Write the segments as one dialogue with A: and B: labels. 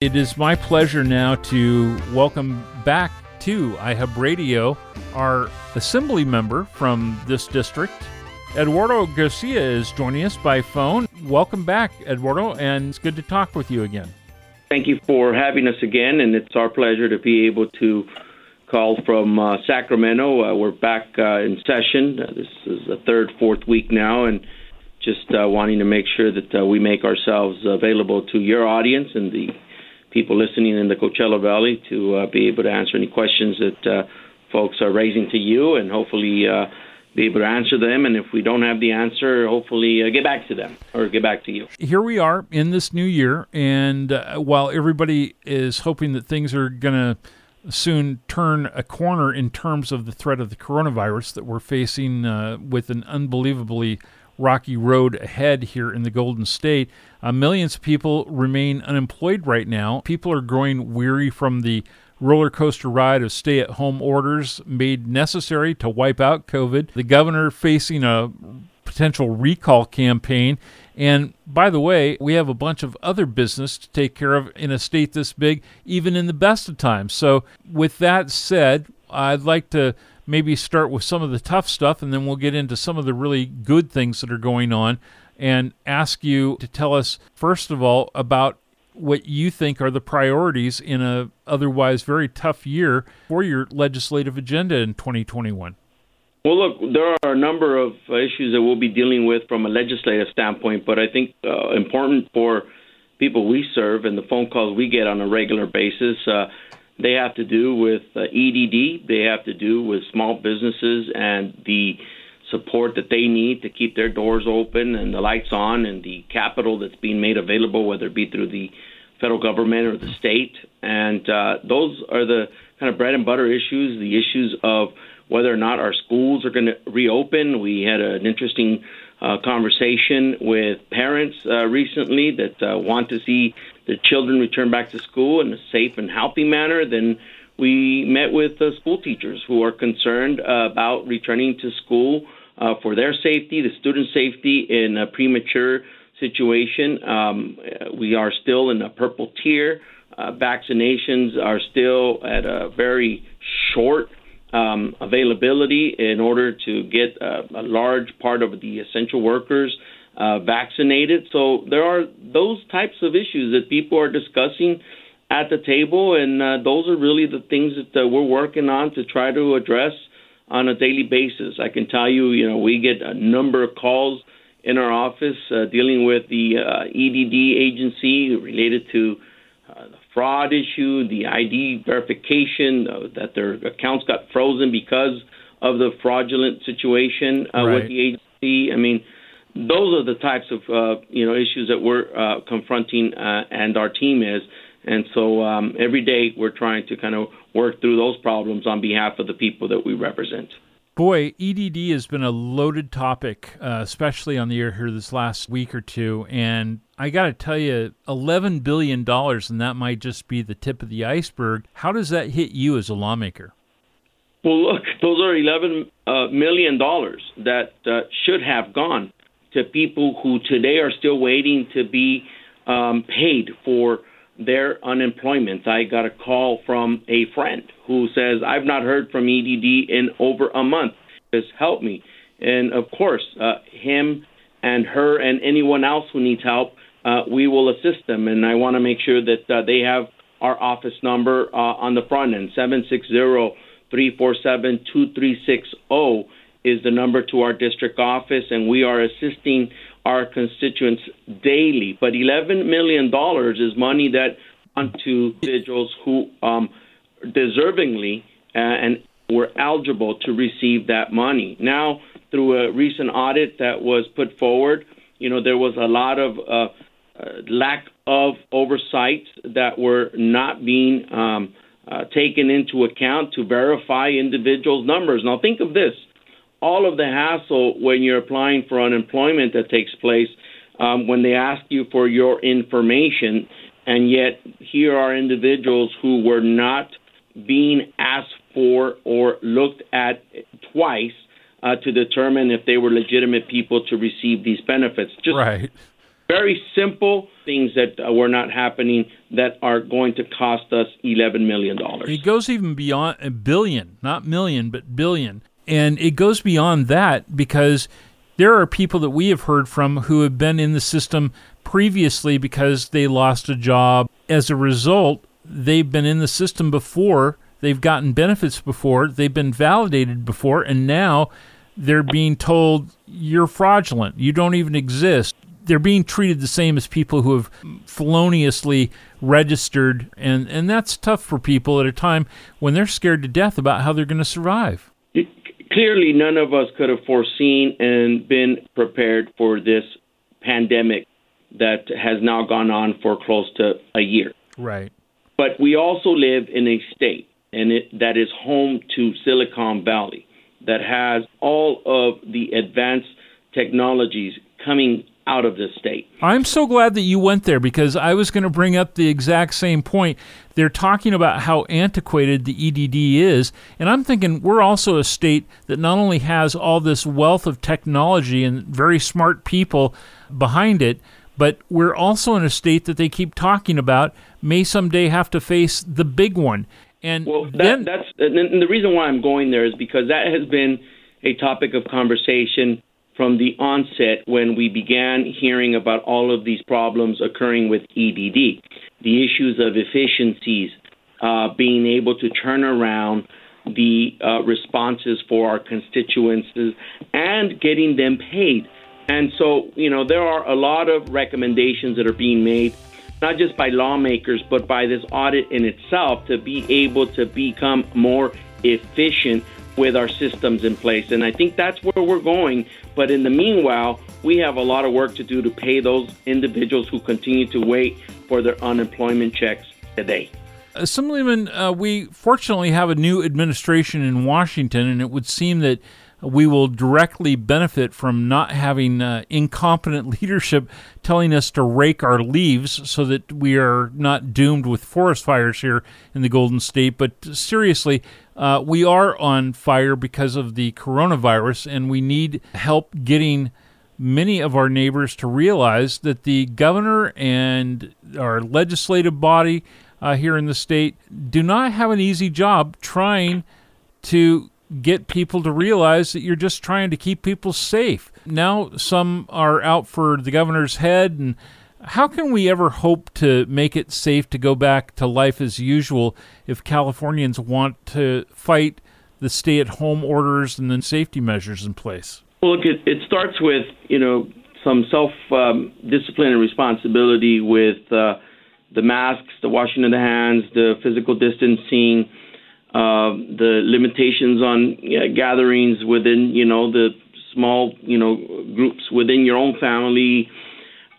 A: It is my pleasure now to welcome back to iHub Radio our assembly member from this district. Eduardo Garcia is joining us by phone. Welcome back, Eduardo, and it's good to talk with you again.
B: Thank you for having us again, and it's our pleasure to be able to call from uh, Sacramento. Uh, we're back uh, in session. Uh, this is the third, fourth week now, and just uh, wanting to make sure that uh, we make ourselves available to your audience and the people listening in the Coachella Valley to uh, be able to answer any questions that uh, folks are raising to you and hopefully uh, be able to answer them. And if we don't have the answer, hopefully uh, get back to them or get back to you.
A: Here we are in this new year. And uh, while everybody is hoping that things are going to soon turn a corner in terms of the threat of the coronavirus that we're facing uh, with an unbelievably rocky road ahead here in the Golden State. Uh, millions of people remain unemployed right now. People are growing weary from the roller coaster ride of stay at home orders made necessary to wipe out COVID. The governor facing a potential recall campaign. And by the way, we have a bunch of other business to take care of in a state this big, even in the best of times. So, with that said, I'd like to maybe start with some of the tough stuff and then we'll get into some of the really good things that are going on and ask you to tell us, first of all, about what you think are the priorities in a otherwise very tough year for your legislative agenda in 2021.
B: Well, look, there are a number of issues that we'll be dealing with from a legislative standpoint, but I think uh, important for people we serve and the phone calls we get on a regular basis. Uh, they have to do with uh, EDD. They have to do with small businesses and the support that they need to keep their doors open and the lights on and the capital that's being made available, whether it be through the federal government or the state. And uh, those are the kind of bread and butter issues, the issues of whether or not our schools are going to reopen. We had an interesting uh, conversation with parents uh, recently that uh, want to see the children return back to school in a safe and healthy manner, then we met with the school teachers who are concerned uh, about returning to school uh, for their safety, the student safety in a premature situation. Um, we are still in a purple tier. Uh, vaccinations are still at a very short um, availability in order to get a, a large part of the essential workers uh, vaccinated. So there are those types of issues that people are discussing at the table, and uh, those are really the things that uh, we're working on to try to address on a daily basis. I can tell you, you know, we get a number of calls in our office uh, dealing with the uh, EDD agency related to uh, the fraud issue, the ID verification, uh, that their accounts got frozen because of the fraudulent situation uh,
A: right.
B: with the agency. I mean, those are the types of uh, you know issues that we're uh, confronting, uh, and our team is. And so um, every day we're trying to kind of work through those problems on behalf of the people that we represent.
A: Boy, EDD has been a loaded topic, uh, especially on the air here this last week or two. And I got to tell you, $11 billion, and that might just be the tip of the iceberg. How does that hit you as a lawmaker?
B: Well, look, those are 11 uh, million dollars that uh, should have gone to people who today are still waiting to be um, paid for their unemployment. I got a call from a friend who says, I've not heard from EDD in over a month. Just help me. And of course, uh, him and her and anyone else who needs help, uh, we will assist them. And I want to make sure that uh, they have our office number uh, on the front end, 760 347 2360 is the number to our district office, and we are assisting our constituents daily. But $11 million is money that went to individuals who um, deservingly uh, and were eligible to receive that money. Now, through a recent audit that was put forward, you know, there was a lot of uh, uh, lack of oversight that were not being um, uh, taken into account to verify individuals' numbers. Now, think of this all of the hassle when you're applying for unemployment that takes place um, when they ask you for your information, and yet here are individuals who were not being asked for or looked at twice uh, to determine if they were legitimate people to receive these benefits.
A: Just right.
B: very simple things that uh, were not happening that are going to cost us $11 million.
A: It goes even beyond a billion, not million, but billion. And it goes beyond that because there are people that we have heard from who have been in the system previously because they lost a job. As a result, they've been in the system before, they've gotten benefits before, they've been validated before, and now they're being told you're fraudulent, you don't even exist. They're being treated the same as people who have feloniously registered, and, and that's tough for people at a time when they're scared to death about how they're going to survive.
B: Clearly, none of us could have foreseen and been prepared for this pandemic that has now gone on for close to a year.
A: Right.
B: But we also live in a state and it, that is home to Silicon Valley that has all of the advanced technologies coming out of this state.
A: I'm so glad that you went there because I was going to bring up the exact same point. They're talking about how antiquated the EDD is, and I'm thinking we're also a state that not only has all this wealth of technology and very smart people behind it, but we're also in a state that they keep talking about may someday have to face the big one. And
B: well, that,
A: then,
B: that's and the reason why I'm going there is because that has been a topic of conversation from the onset when we began hearing about all of these problems occurring with EDD, the issues of efficiencies, uh, being able to turn around the uh, responses for our constituents and getting them paid. And so, you know, there are a lot of recommendations that are being made, not just by lawmakers, but by this audit in itself to be able to become more efficient with our systems in place. And I think that's where we're going. But in the meanwhile, we have a lot of work to do to pay those individuals who continue to wait for their unemployment checks today.
A: Assemblyman, uh, we fortunately have a new administration in Washington, and it would seem that we will directly benefit from not having uh, incompetent leadership telling us to rake our leaves so that we are not doomed with forest fires here in the Golden State. But seriously, uh, we are on fire because of the coronavirus, and we need help getting many of our neighbors to realize that the governor and our legislative body uh, here in the state do not have an easy job trying to get people to realize that you're just trying to keep people safe. Now, some are out for the governor's head, and how can we ever hope to make it safe to go back to life as usual if Californians want to fight the stay at home orders and then safety measures in place?
B: Well, look, it, it starts with, you know, some self um, discipline and responsibility with uh, the masks, the washing of the hands, the physical distancing uh, the limitations on gatherings within, you know, the small, you know, groups within your own family.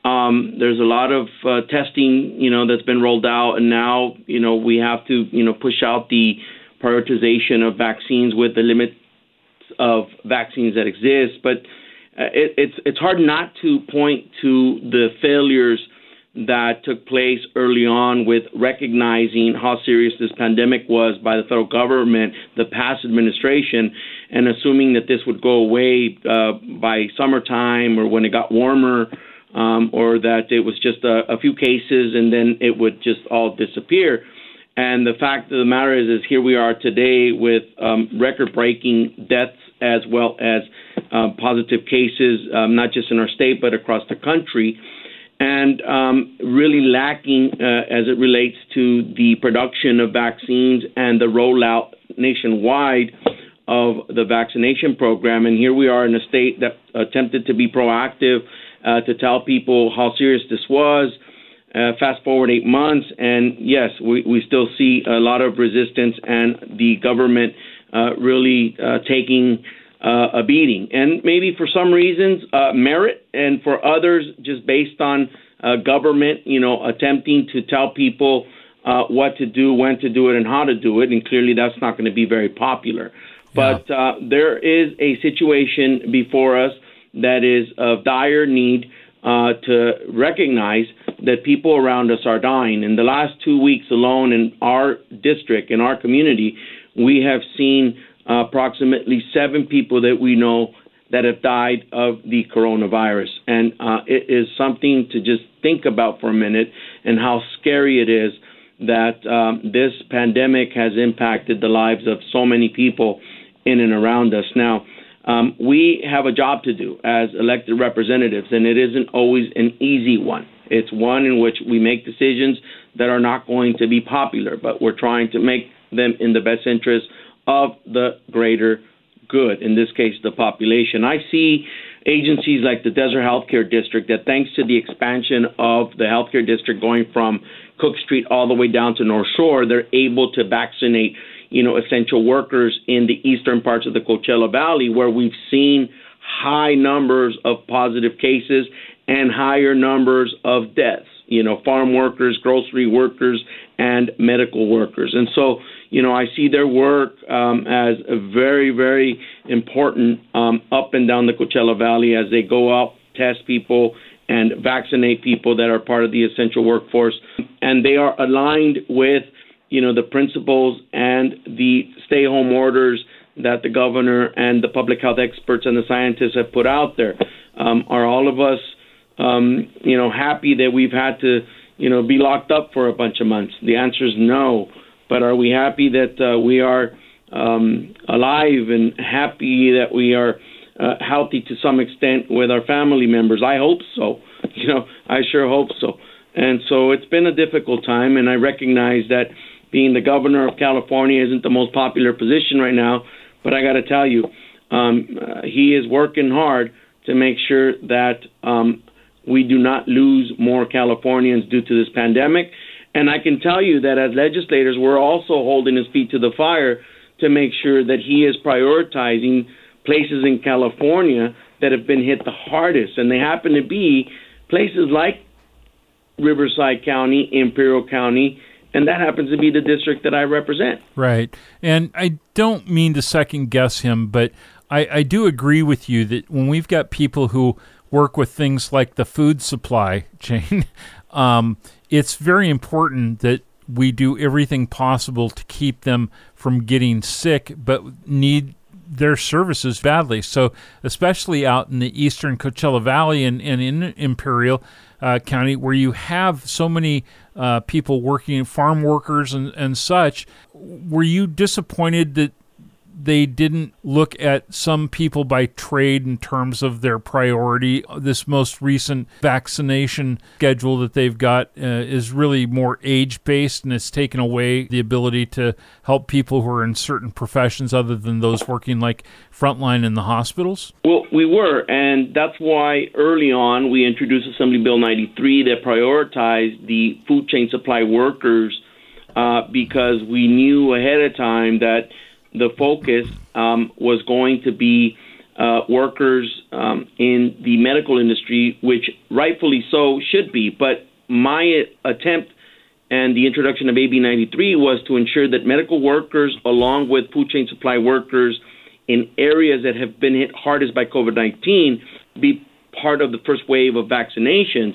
B: Um, there's a lot of uh, testing, you know, that's been rolled out, and now, you know, we have to, you know, push out the prioritization of vaccines with the limits of vaccines that exist. But uh, it, it's it's hard not to point to the failures that took place early on with recognizing how serious this pandemic was by the federal government, the past administration, and assuming that this would go away uh, by summertime or when it got warmer, um, or that it was just a, a few cases and then it would just all disappear. And the fact of the matter is, is here we are today with um, record-breaking deaths as well as uh, positive cases, um, not just in our state but across the country and um, really lacking uh, as it relates to the production of vaccines and the rollout nationwide of the vaccination program. And here we are in a state that attempted to be proactive uh, to tell people how serious this was. Uh, fast forward eight months, and yes, we, we still see a lot of resistance and the government uh, really uh, taking uh, a beating. And maybe for some reasons, uh, merit, and for others, just based on uh, government, you know, attempting to tell people uh, what to do, when to do it, and how to do it. And clearly, that's not going to be very popular. But uh, there is a situation before us that is of dire need uh, to recognize that people around us are dying. In the last two weeks alone, in our district, in our community, we have seen uh, approximately seven people that we know that have died of the coronavirus. And uh, it is something to just think about for a minute and how scary it is that um, this pandemic has impacted the lives of so many people in and around us. Now, um, we have a job to do as elected representatives, and it isn't always an easy one. It's one in which we make decisions that are not going to be popular, but we're trying to make them in the best interest of the greater good, in this case, the population. I see agencies like the Desert Healthcare District that, thanks to the expansion of the healthcare district going from Cook Street all the way down to North Shore, they're able to vaccinate, you know, essential workers in the eastern parts of the Coachella Valley, where we've seen high numbers of positive cases and higher numbers of deaths. You know, farm workers, grocery workers, and medical workers. And so, you know, I see their work um, as very, very important um, up and down the Coachella Valley as they go out, test people, and vaccinate people that are part of the essential workforce. And they are aligned with, you know, the principles and the stay home orders that the governor and the public health experts and the scientists have put out there. Um, are all of us, um, you know, happy that we've had to, you know, be locked up for a bunch of months? The answer is no. But are we happy that uh, we are um, alive and happy that we are uh, healthy to some extent with our family members? I hope so. You know, I sure hope so. And so it's been a difficult time, and I recognize that being the governor of California isn't the most popular position right now. But I got to tell you, um, uh, he is working hard to make sure that um, we do not lose more Californians due to this pandemic. And I can tell you that as legislators, we're also holding his feet to the fire to make sure that he is prioritizing places in California that have been hit the hardest. And they happen to be places like Riverside County, Imperial County, and that happens to be the district that I represent.
A: Right. And I don't mean to second guess him, but I, I do agree with you that when we've got people who work with things like the food supply chain, um, it's very important that we do everything possible to keep them from getting sick, but need their services badly. So, especially out in the eastern Coachella Valley and, and in Imperial uh, County, where you have so many uh, people working, farm workers and, and such, were you disappointed that they didn't look at some people by trade in terms of their priority. This most recent vaccination schedule that they've got uh, is really more age based and it's taken away the ability to help people who are in certain professions other than those working like frontline in the hospitals?
B: Well, we were, and that's why early on we introduced Assembly Bill 93 that prioritized the food chain supply workers uh, because we knew ahead of time that the focus um, was going to be uh, workers um, in the medical industry, which rightfully so should be. But my attempt and the introduction of AB 93 was to ensure that medical workers, along with food chain supply workers in areas that have been hit hardest by COVID 19, be part of the first wave of vaccinations.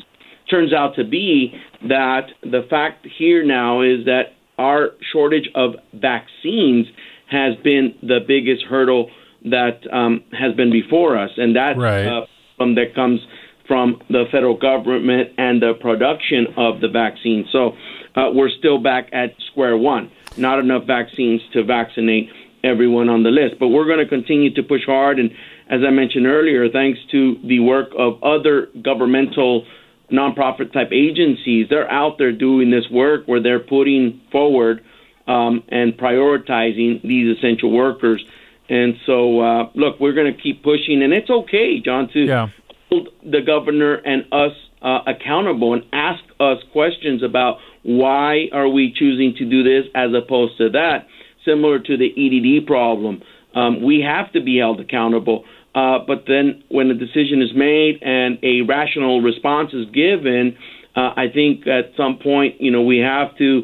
B: Turns out to be that the fact here now is that our shortage of vaccines has been the biggest hurdle that um, has been before us, and that
A: right.
B: uh, that comes from the federal government and the production of the vaccine. So uh, we're still back at square one. Not enough vaccines to vaccinate everyone on the list, but we're going to continue to push hard. And as I mentioned earlier, thanks to the work of other governmental nonprofit type agencies, they're out there doing this work where they're putting forward um, and prioritizing these essential workers. And so, uh, look, we're going to keep pushing, and it's okay, John, to
A: yeah.
B: hold the governor and us uh, accountable and ask us questions about why are we choosing to do this as opposed to that. Similar to the EDD problem, um, we have to be held accountable. Uh, but then, when a decision is made and a rational response is given, uh, I think at some point, you know, we have to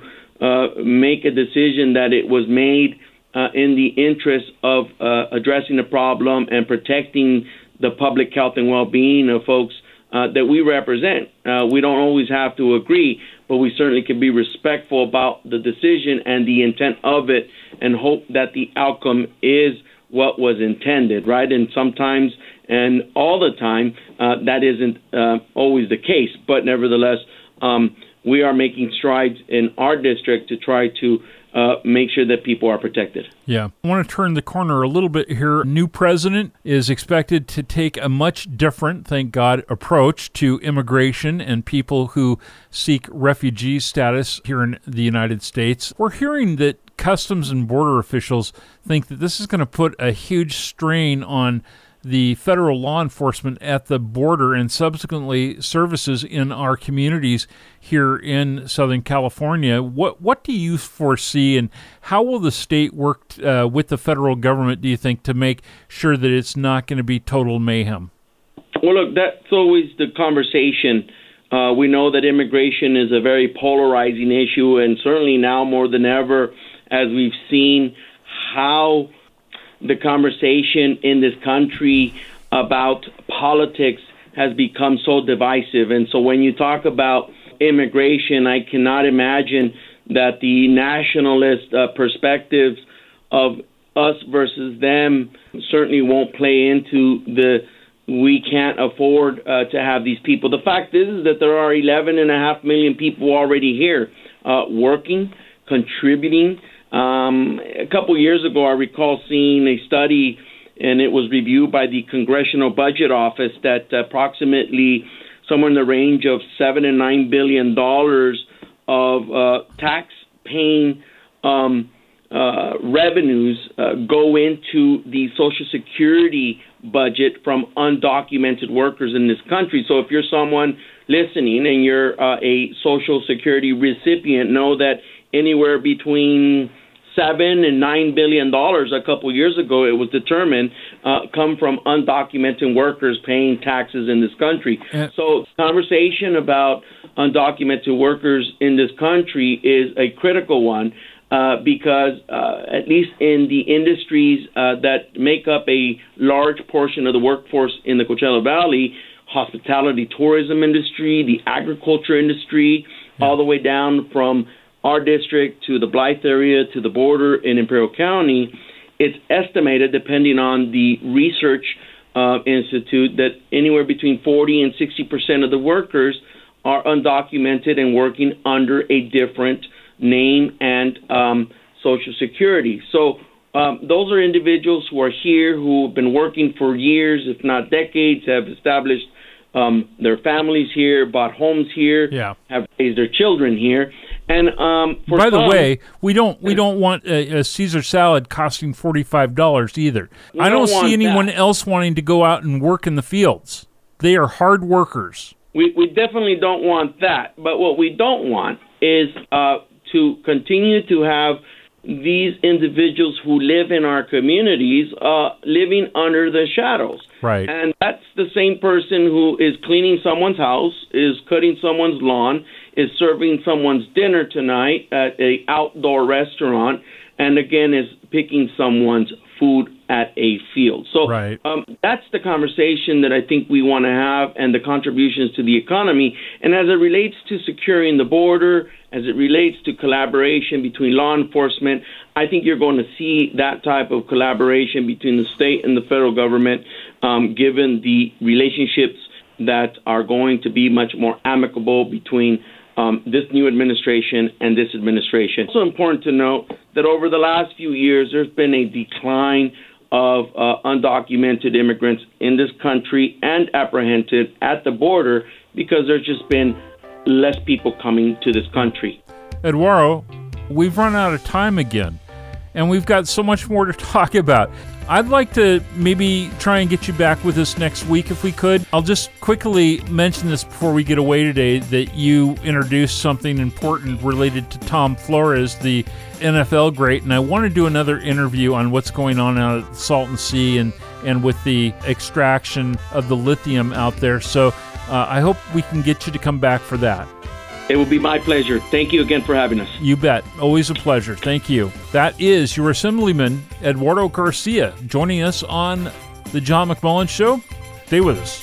B: make a decision that it was made uh, in the interest of uh, addressing the problem and protecting the public health and well-being of folks uh, that we represent. Uh, we don't always have to agree, but we certainly can be respectful about the decision and the intent of it, and hope that the outcome is what was intended, right? And sometimes and all the time uh, that isn't uh, always the case, but nevertheless, um, we are making strides in our district to try to uh, make sure that people are protected.
A: Yeah. I want to turn the corner a little bit here. New president is expected to take a much different, thank God, approach to immigration and people who seek refugee status here in the United States. We're hearing that customs and border officials think that this is going to put a huge strain on the federal law enforcement at the border and subsequently services in our communities here in Southern California. What what do you foresee, and how will the state work uh, with the federal government? Do you think to make sure that it's not going to be total mayhem?
B: Well, look, that's always the conversation. Uh, we know that immigration is a very polarizing issue, and certainly now more than ever, as we've seen how the conversation in this country about politics has become so divisive. And so when you talk about immigration, I cannot imagine that the nationalist uh, perspectives of us versus them certainly won't play into the we can't afford uh, to have these people. The fact is, is that there are 11 and a half million people already here uh, working, contributing, um, a couple years ago, I recall seeing a study, and it was reviewed by the Congressional Budget Office, that approximately somewhere in the range of seven and nine billion dollars of uh, tax-paying um, uh, revenues uh, go into the Social Security budget from undocumented workers in this country. So if you're someone listening and you're uh, a Social Security recipient, know that anywhere between seven and nine billion dollars a couple years ago. It was determined uh, come from undocumented workers paying taxes in this country. So conversation about undocumented workers in this country is a critical one. Uh, because uh, at least in the industries uh, that make up a large portion of the workforce in the Coachella Valley, hospitality, tourism industry, the agriculture industry, yeah. all the way down from our district to the Blythe area to the border in Imperial County, it's estimated, depending on the research uh, institute, that anywhere between 40 and 60 percent of the workers are undocumented and working under a different name and um, social security. So um, those are individuals who are here who have been working for years, if not decades, have established um, their families here, bought homes here,
A: yeah.
B: have raised their children here, and um,
A: by the way, we don't we don't want a, a Caesar salad costing forty five dollars either. I don't, don't see anyone that. else wanting to go out and work in the fields. They are hard workers.
B: We we definitely don't want that. But what we don't want is uh, to continue to have these individuals who live in our communities uh, living under the shadows.
A: Right.
B: And that's the same person who is cleaning someone's house, is cutting someone's lawn, is serving someone's dinner tonight at a outdoor restaurant, and again is picking someone's food at a field. So
A: right.
B: um, that's the conversation that I think we want to have, and the contributions to the economy. And as it relates to securing the border, as it relates to collaboration between law enforcement, I think you're going to see that type of collaboration between the state and the federal government, um, given the relationships that are going to be much more amicable between um, this new administration and this administration. Also important to note that over the last few years, there's been a decline of uh, undocumented immigrants in this country and apprehended at the border because there's just been less people coming to this country.
A: Eduardo, we've run out of time again, and we've got so much more to talk about. I'd like to maybe try and get you back with us next week if we could. I'll just quickly mention this before we get away today that you introduced something important related to Tom Flores, the NFL great, and I want to do another interview on what's going on out at Salton Sea and and with the extraction of the lithium out there. So uh, I hope we can get you to come back for that.
B: It will be my pleasure. Thank you again for having us.
A: You bet. Always a pleasure. Thank you. That is your Assemblyman, Eduardo Garcia, joining us on The John McMullen Show. Stay with us.